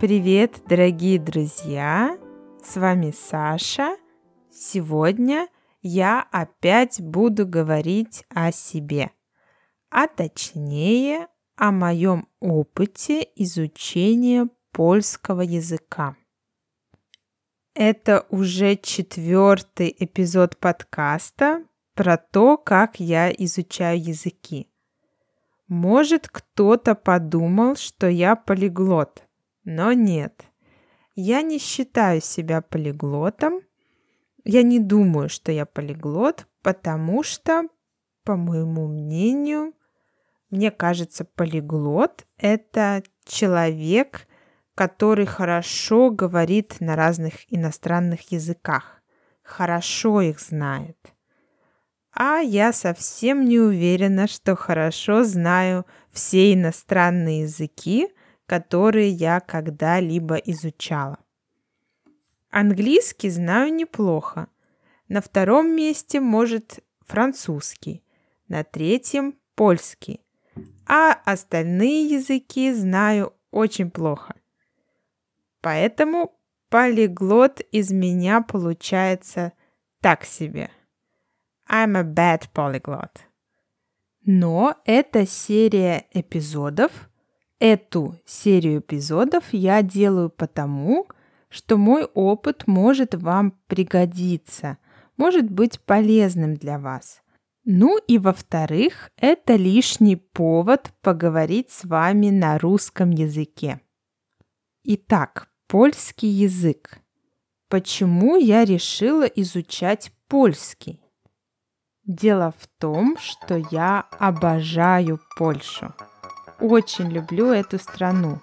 Привет, дорогие друзья! С вами Саша. Сегодня я опять буду говорить о себе, а точнее о моем опыте изучения польского языка. Это уже четвертый эпизод подкаста про то, как я изучаю языки. Может, кто-то подумал, что я полиглот, но нет. Я не считаю себя полиглотом. Я не думаю, что я полиглот, потому что, по моему мнению, мне кажется, полиглот – это человек, который хорошо говорит на разных иностранных языках, хорошо их знает. А я совсем не уверена, что хорошо знаю все иностранные языки, которые я когда-либо изучала. Английский знаю неплохо. На втором месте, может, французский. На третьем – польский а остальные языки знаю очень плохо. Поэтому полиглот из меня получается так себе. I'm a bad polyglot. Но эта серия эпизодов, эту серию эпизодов я делаю потому, что мой опыт может вам пригодиться, может быть полезным для вас – ну и во-вторых, это лишний повод поговорить с вами на русском языке. Итак, польский язык. Почему я решила изучать польский? Дело в том, что я обожаю Польшу. Очень люблю эту страну.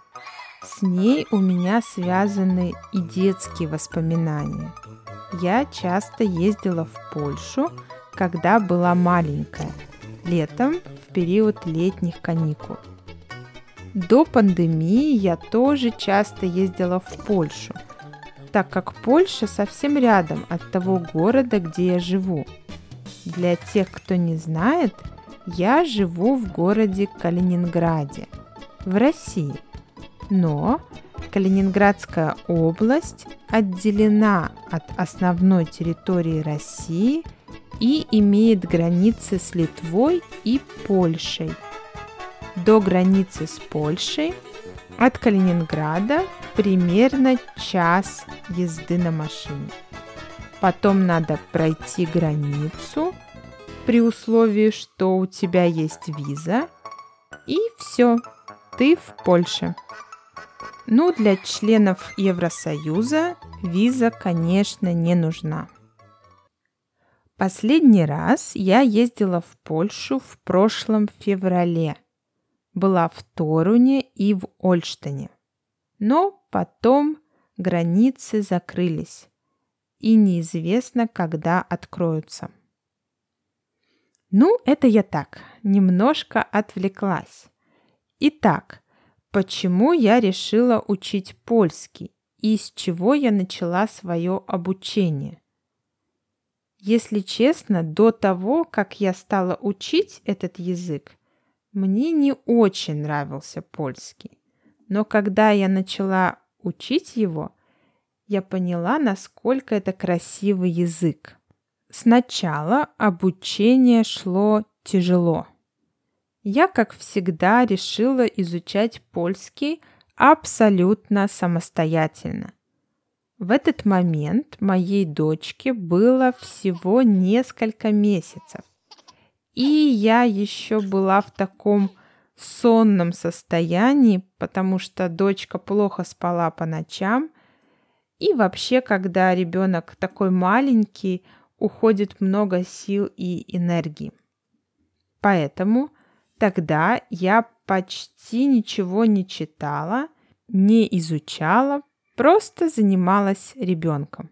С ней у меня связаны и детские воспоминания. Я часто ездила в Польшу, когда была маленькая, летом в период летних каникул. До пандемии я тоже часто ездила в Польшу, так как Польша совсем рядом от того города, где я живу. Для тех, кто не знает, я живу в городе Калининграде, в России. Но Калининградская область отделена от основной территории России – и имеет границы с Литвой и Польшей. До границы с Польшей от Калининграда примерно час езды на машине. Потом надо пройти границу при условии, что у тебя есть виза. И все, ты в Польше. Ну, для членов Евросоюза виза, конечно, не нужна. Последний раз я ездила в Польшу в прошлом феврале. Была в Торуне и в Ольштине. Но потом границы закрылись, и неизвестно, когда откроются. Ну, это я так, немножко отвлеклась. Итак, почему я решила учить польский и с чего я начала свое обучение? Если честно, до того, как я стала учить этот язык, мне не очень нравился польский. Но когда я начала учить его, я поняла, насколько это красивый язык. Сначала обучение шло тяжело. Я, как всегда, решила изучать польский абсолютно самостоятельно. В этот момент моей дочке было всего несколько месяцев. И я еще была в таком сонном состоянии, потому что дочка плохо спала по ночам. И вообще, когда ребенок такой маленький, уходит много сил и энергии. Поэтому тогда я почти ничего не читала, не изучала, просто занималась ребенком.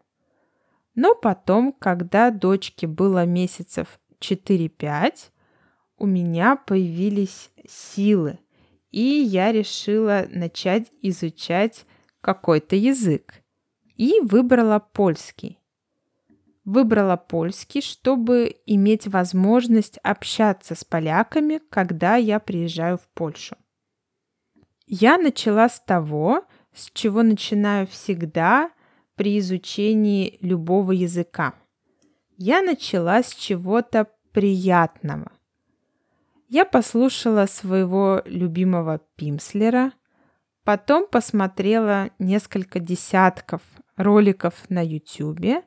Но потом, когда дочке было месяцев 4-5, у меня появились силы, и я решила начать изучать какой-то язык. И выбрала польский. Выбрала польский, чтобы иметь возможность общаться с поляками, когда я приезжаю в Польшу. Я начала с того, с чего начинаю всегда при изучении любого языка. Я начала с чего-то приятного. Я послушала своего любимого Пимслера, потом посмотрела несколько десятков роликов на YouTube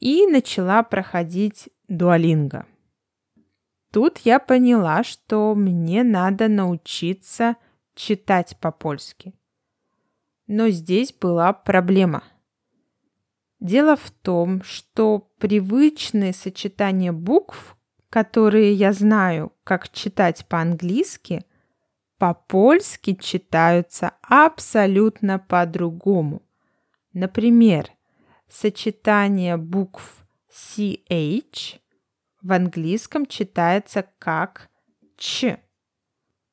и начала проходить дуалинго. Тут я поняла, что мне надо научиться читать по-польски. Но здесь была проблема. Дело в том, что привычные сочетания букв, которые я знаю, как читать по-английски, по-польски читаются абсолютно по-другому. Например, сочетание букв CH в английском читается как Ч,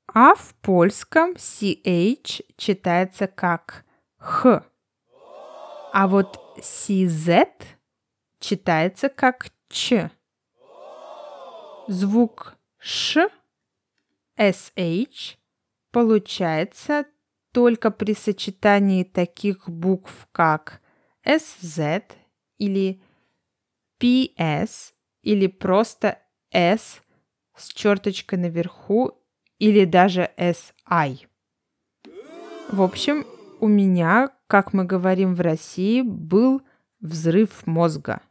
а в польском CH читается как Х. А вот CZ читается как Ч. Звук Ш, SH получается только при сочетании таких букв, как SZ или PS или просто S с черточкой наверху или даже SI. В общем, у меня, как мы говорим в России, был взрыв мозга.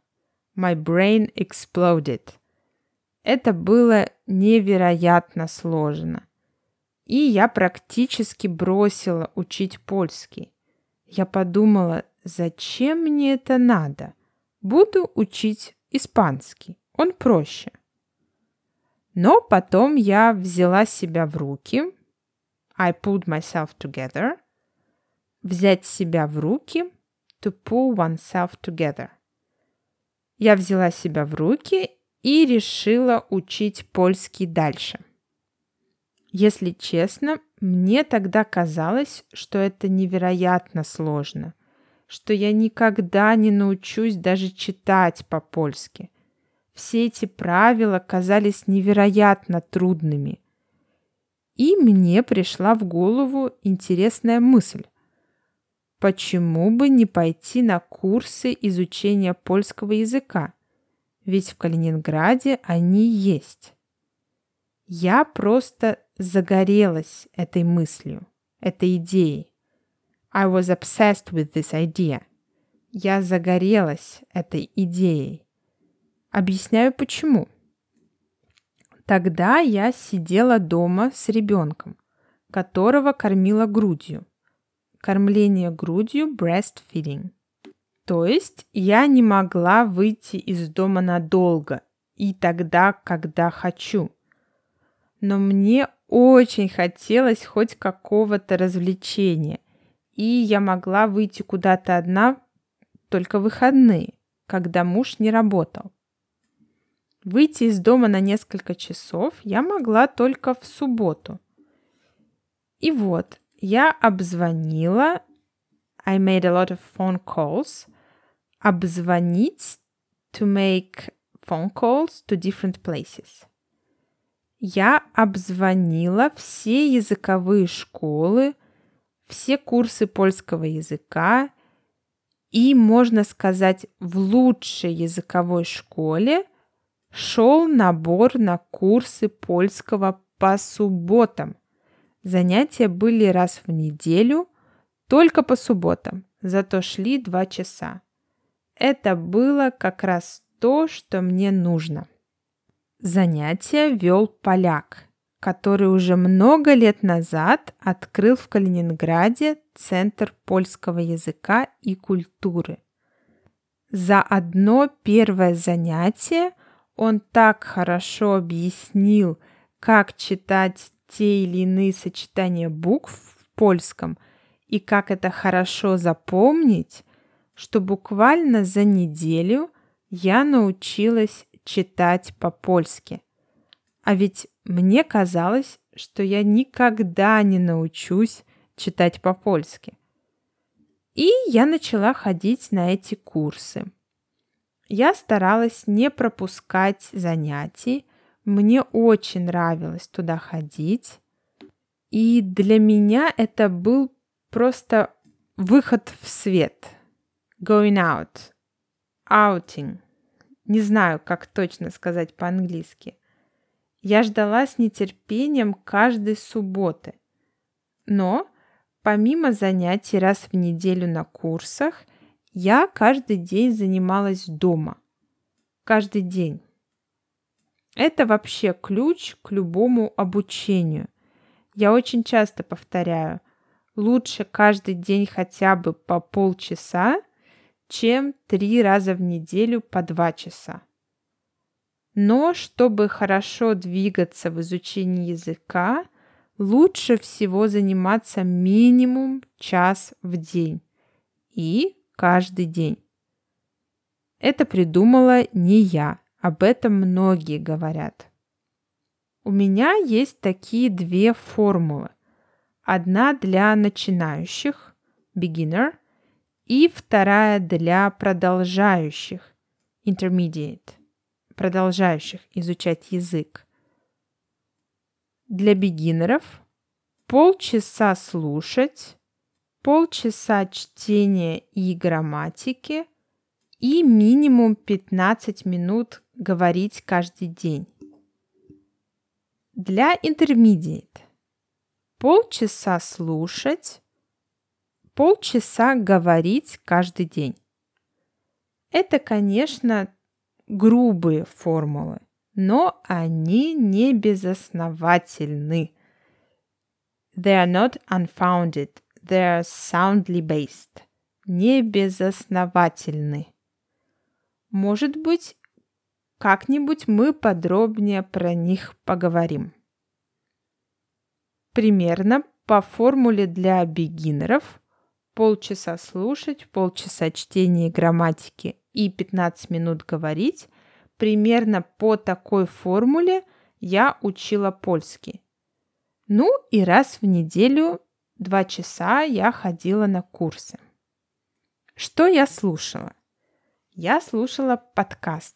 My brain exploded. Это было невероятно сложно. И я практически бросила учить польский. Я подумала, зачем мне это надо? Буду учить испанский, он проще. Но потом я взяла себя в руки. I pulled myself together. Взять себя в руки. To pull oneself together. Я взяла себя в руки и решила учить польский дальше. Если честно, мне тогда казалось, что это невероятно сложно, что я никогда не научусь даже читать по-польски. Все эти правила казались невероятно трудными. И мне пришла в голову интересная мысль. Почему бы не пойти на курсы изучения польского языка? Ведь в Калининграде они есть. Я просто загорелась этой мыслью, этой идеей. I was obsessed with this idea. Я загорелась этой идеей. Объясняю почему. Тогда я сидела дома с ребенком, которого кормила грудью. Кормление грудью breastfeeding. То есть я не могла выйти из дома надолго и тогда, когда хочу. Но мне очень хотелось хоть какого-то развлечения, и я могла выйти куда-то одна только выходные, когда муж не работал. Выйти из дома на несколько часов я могла только в субботу. И вот, я обзвонила, I made a lot of phone calls, обзвонить to make phone calls to different places. Я обзвонила все языковые школы, все курсы польского языка, и, можно сказать, в лучшей языковой школе – шел набор на курсы польского по субботам. Занятия были раз в неделю, только по субботам, зато шли два часа. Это было как раз то, что мне нужно. Занятия вел поляк, который уже много лет назад открыл в Калининграде Центр польского языка и культуры. За одно первое занятие – он так хорошо объяснил, как читать те или иные сочетания букв в польском и как это хорошо запомнить, что буквально за неделю я научилась читать по-польски. А ведь мне казалось, что я никогда не научусь читать по-польски. И я начала ходить на эти курсы. Я старалась не пропускать занятий. Мне очень нравилось туда ходить. И для меня это был просто выход в свет. Going out. Outing. Не знаю, как точно сказать по-английски. Я ждала с нетерпением каждой субботы. Но помимо занятий раз в неделю на курсах, я каждый день занималась дома. Каждый день. Это вообще ключ к любому обучению. Я очень часто повторяю, лучше каждый день хотя бы по полчаса, чем три раза в неделю по два часа. Но чтобы хорошо двигаться в изучении языка, лучше всего заниматься минимум час в день и каждый день. Это придумала не я, об этом многие говорят. У меня есть такие две формулы. Одна для начинающих, beginner, и вторая для продолжающих, intermediate, продолжающих изучать язык. Для бигинеров полчаса слушать, полчаса чтения и грамматики и минимум 15 минут говорить каждый день. Для intermediate полчаса слушать, полчаса говорить каждый день. Это, конечно, грубые формулы, но они не безосновательны. They are not unfounded, they are soundly based. Не безосновательны. Может быть, как-нибудь мы подробнее про них поговорим. Примерно по формуле для бигинеров полчаса слушать, полчаса чтения грамматики и 15 минут говорить. Примерно по такой формуле я учила польский. Ну и раз в неделю два часа я ходила на курсы. Что я слушала? Я слушала подкаст.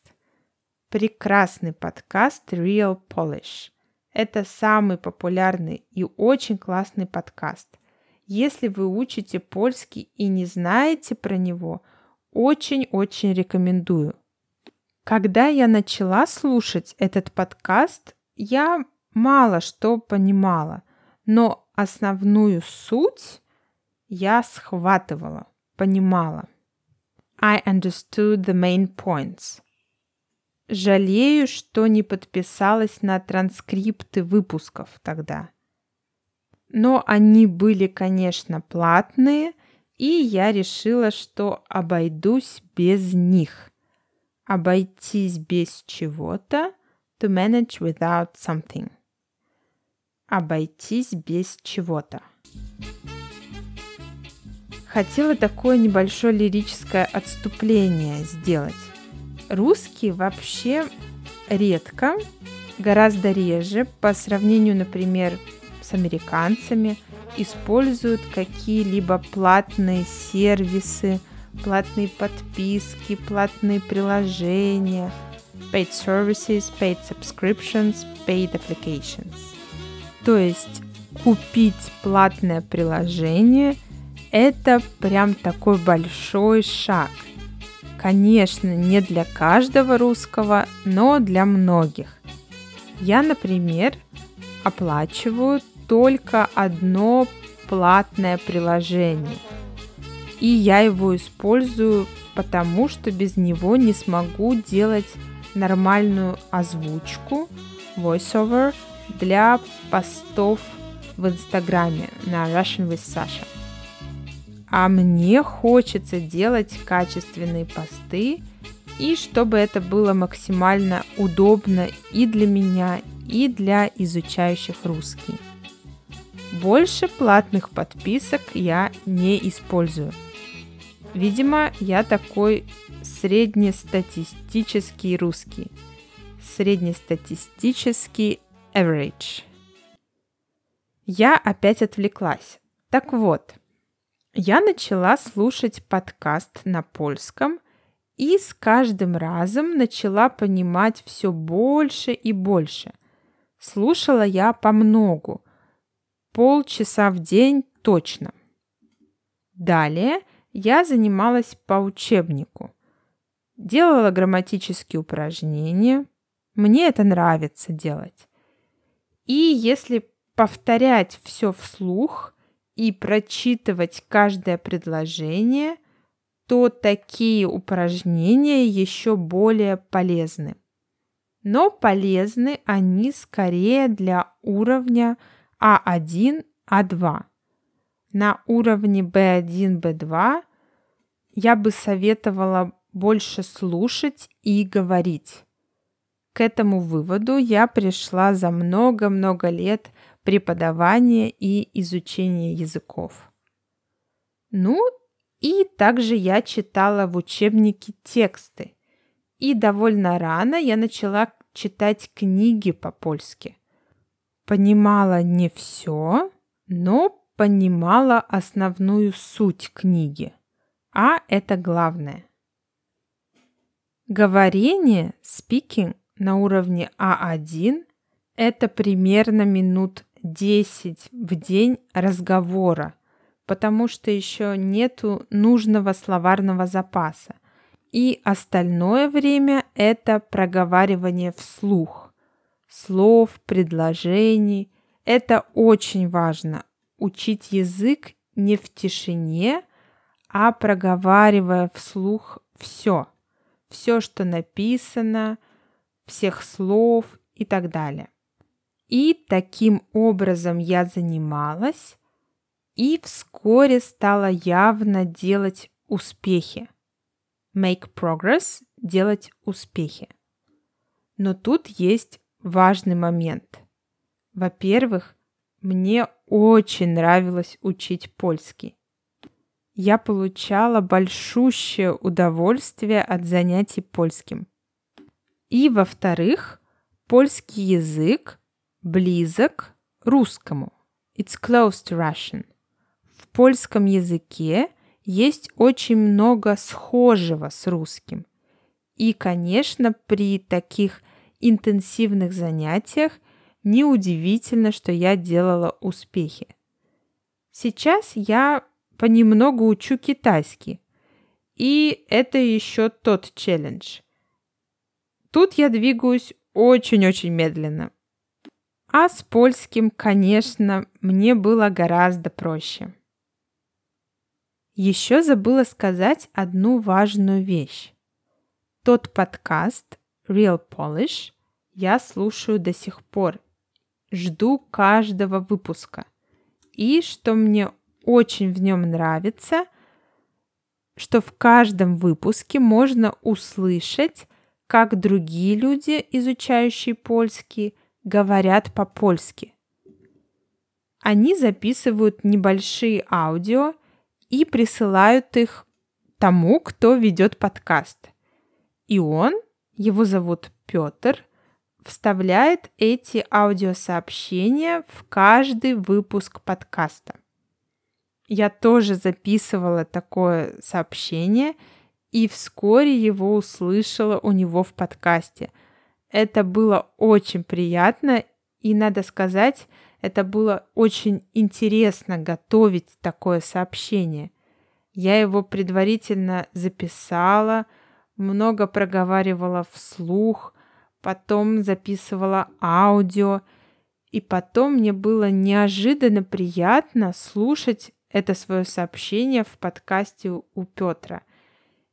Прекрасный подкаст Real Polish. Это самый популярный и очень классный подкаст. Если вы учите польский и не знаете про него, очень-очень рекомендую. Когда я начала слушать этот подкаст, я мало что понимала, но основную суть я схватывала, понимала. I understood the main points. Жалею, что не подписалась на транскрипты выпусков тогда. Но они были, конечно, платные, и я решила, что обойдусь без них. Обойтись без чего-то to manage without something. Обойтись без чего-то. Хотела такое небольшое лирическое отступление сделать. Русские вообще редко, гораздо реже по сравнению, например, с американцами используют какие-либо платные сервисы, платные подписки, платные приложения, paid services, paid subscriptions, paid applications. То есть купить платное приложение – это прям такой большой шаг. Конечно, не для каждого русского, но для многих. Я, например, оплачиваю только одно платное приложение. И я его использую, потому что без него не смогу делать нормальную озвучку, voiceover, для постов в Инстаграме на Russian with Sasha. А мне хочется делать качественные посты, и чтобы это было максимально удобно и для меня, и для изучающих русский. Больше платных подписок я не использую. Видимо, я такой среднестатистический русский. Среднестатистический average. Я опять отвлеклась. Так вот, я начала слушать подкаст на польском и с каждым разом начала понимать все больше и больше. Слушала я по многу, полчаса в день точно. Далее я занималась по учебнику. Делала грамматические упражнения. Мне это нравится делать. И если повторять все вслух и прочитывать каждое предложение, то такие упражнения еще более полезны. Но полезны они скорее для уровня А1, А2. На уровне B1, B2 я бы советовала больше слушать и говорить. К этому выводу я пришла за много-много лет преподавания и изучения языков. Ну и также я читала в учебнике тексты. И довольно рано я начала читать книги по-польски. Понимала не все, но понимала основную суть книги, а это главное. Говорение, speaking на уровне А1 – это примерно минут 10 в день разговора, потому что еще нету нужного словарного запаса. И остальное время – это проговаривание вслух. Слов, предложений. Это очень важно, учить язык не в тишине, а проговаривая вслух все. Все, что написано, всех слов и так далее. И таким образом я занималась и вскоре стала явно делать успехи. Make progress – делать успехи. Но тут есть важный момент. Во-первых, мне очень нравилось учить польский. Я получала большущее удовольствие от занятий польским. И, во-вторых, польский язык близок русскому. It's close to Russian. В польском языке есть очень много схожего с русским. И, конечно, при таких интенсивных занятиях неудивительно, что я делала успехи. Сейчас я понемногу учу китайский, и это еще тот челлендж. Тут я двигаюсь очень-очень медленно. А с польским, конечно, мне было гораздо проще. Еще забыла сказать одну важную вещь. Тот подкаст Real Polish я слушаю до сих пор жду каждого выпуска. И что мне очень в нем нравится, что в каждом выпуске можно услышать, как другие люди, изучающие польский, говорят по-польски. Они записывают небольшие аудио и присылают их тому, кто ведет подкаст. И он, его зовут Петр, вставляет эти аудиосообщения в каждый выпуск подкаста. Я тоже записывала такое сообщение и вскоре его услышала у него в подкасте. Это было очень приятно и, надо сказать, это было очень интересно готовить такое сообщение. Я его предварительно записала, много проговаривала вслух – потом записывала аудио, и потом мне было неожиданно приятно слушать это свое сообщение в подкасте у Петра.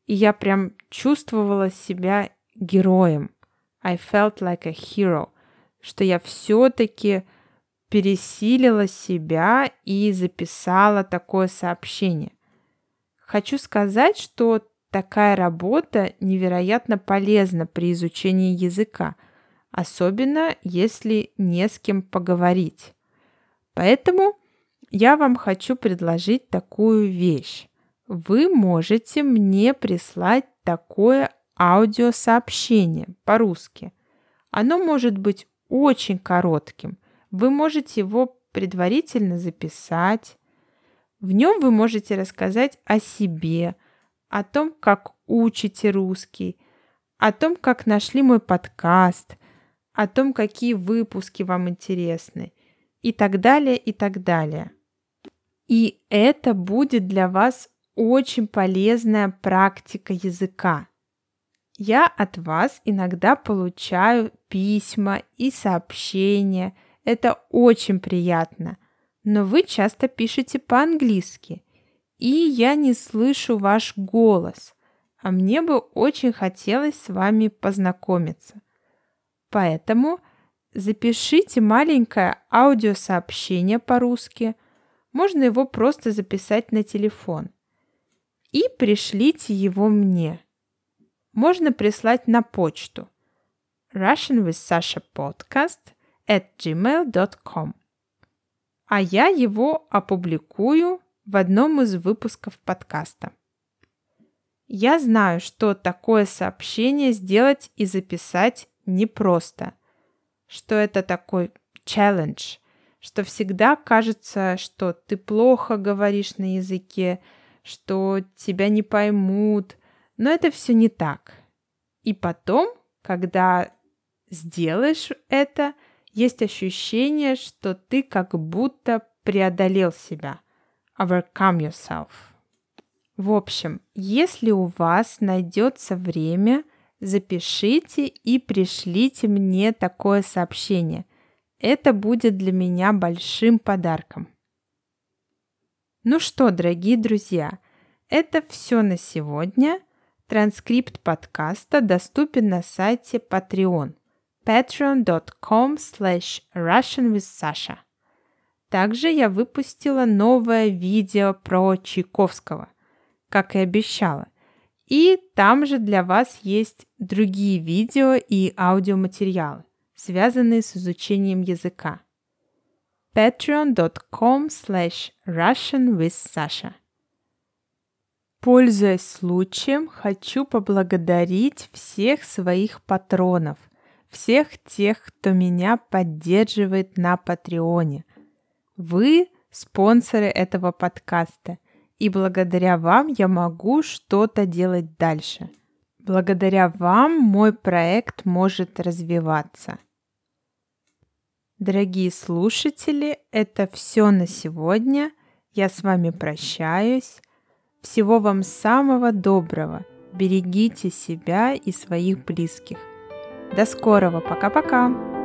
И я прям чувствовала себя героем. I felt like a hero, что я все-таки пересилила себя и записала такое сообщение. Хочу сказать, что Такая работа невероятно полезна при изучении языка, особенно если не с кем поговорить. Поэтому я вам хочу предложить такую вещь. Вы можете мне прислать такое аудиосообщение по-русски. Оно может быть очень коротким. Вы можете его предварительно записать. В нем вы можете рассказать о себе – о том, как учите русский, о том, как нашли мой подкаст, о том, какие выпуски вам интересны и так далее, и так далее. И это будет для вас очень полезная практика языка. Я от вас иногда получаю письма и сообщения. Это очень приятно. Но вы часто пишете по-английски, и я не слышу ваш голос. А мне бы очень хотелось с вами познакомиться. Поэтому запишите маленькое аудиосообщение по-русски. Можно его просто записать на телефон. И пришлите его мне. Можно прислать на почту Russian with Sasha podcast at gmail.com. А я его опубликую в одном из выпусков подкаста. Я знаю, что такое сообщение сделать и записать непросто, что это такой челлендж, что всегда кажется, что ты плохо говоришь на языке, что тебя не поймут, но это все не так. И потом, когда сделаешь это, есть ощущение, что ты как будто преодолел себя. Overcome yourself. В общем, если у вас найдется время, запишите и пришлите мне такое сообщение. Это будет для меня большим подарком. Ну что, дорогие друзья, это все на сегодня. Транскрипт подкаста доступен на сайте Patreon patreon.com slash russianwithsasha. Также я выпустила новое видео про Чайковского как и обещала. И там же для вас есть другие видео и аудиоматериалы, связанные с изучением языка. patreon.com slash russian. Пользуясь случаем, хочу поблагодарить всех своих патронов, всех тех, кто меня поддерживает на Патреоне. Вы – спонсоры этого подкаста – и благодаря вам я могу что-то делать дальше. Благодаря вам мой проект может развиваться. Дорогие слушатели, это все на сегодня. Я с вами прощаюсь. Всего вам самого доброго. Берегите себя и своих близких. До скорого. Пока-пока.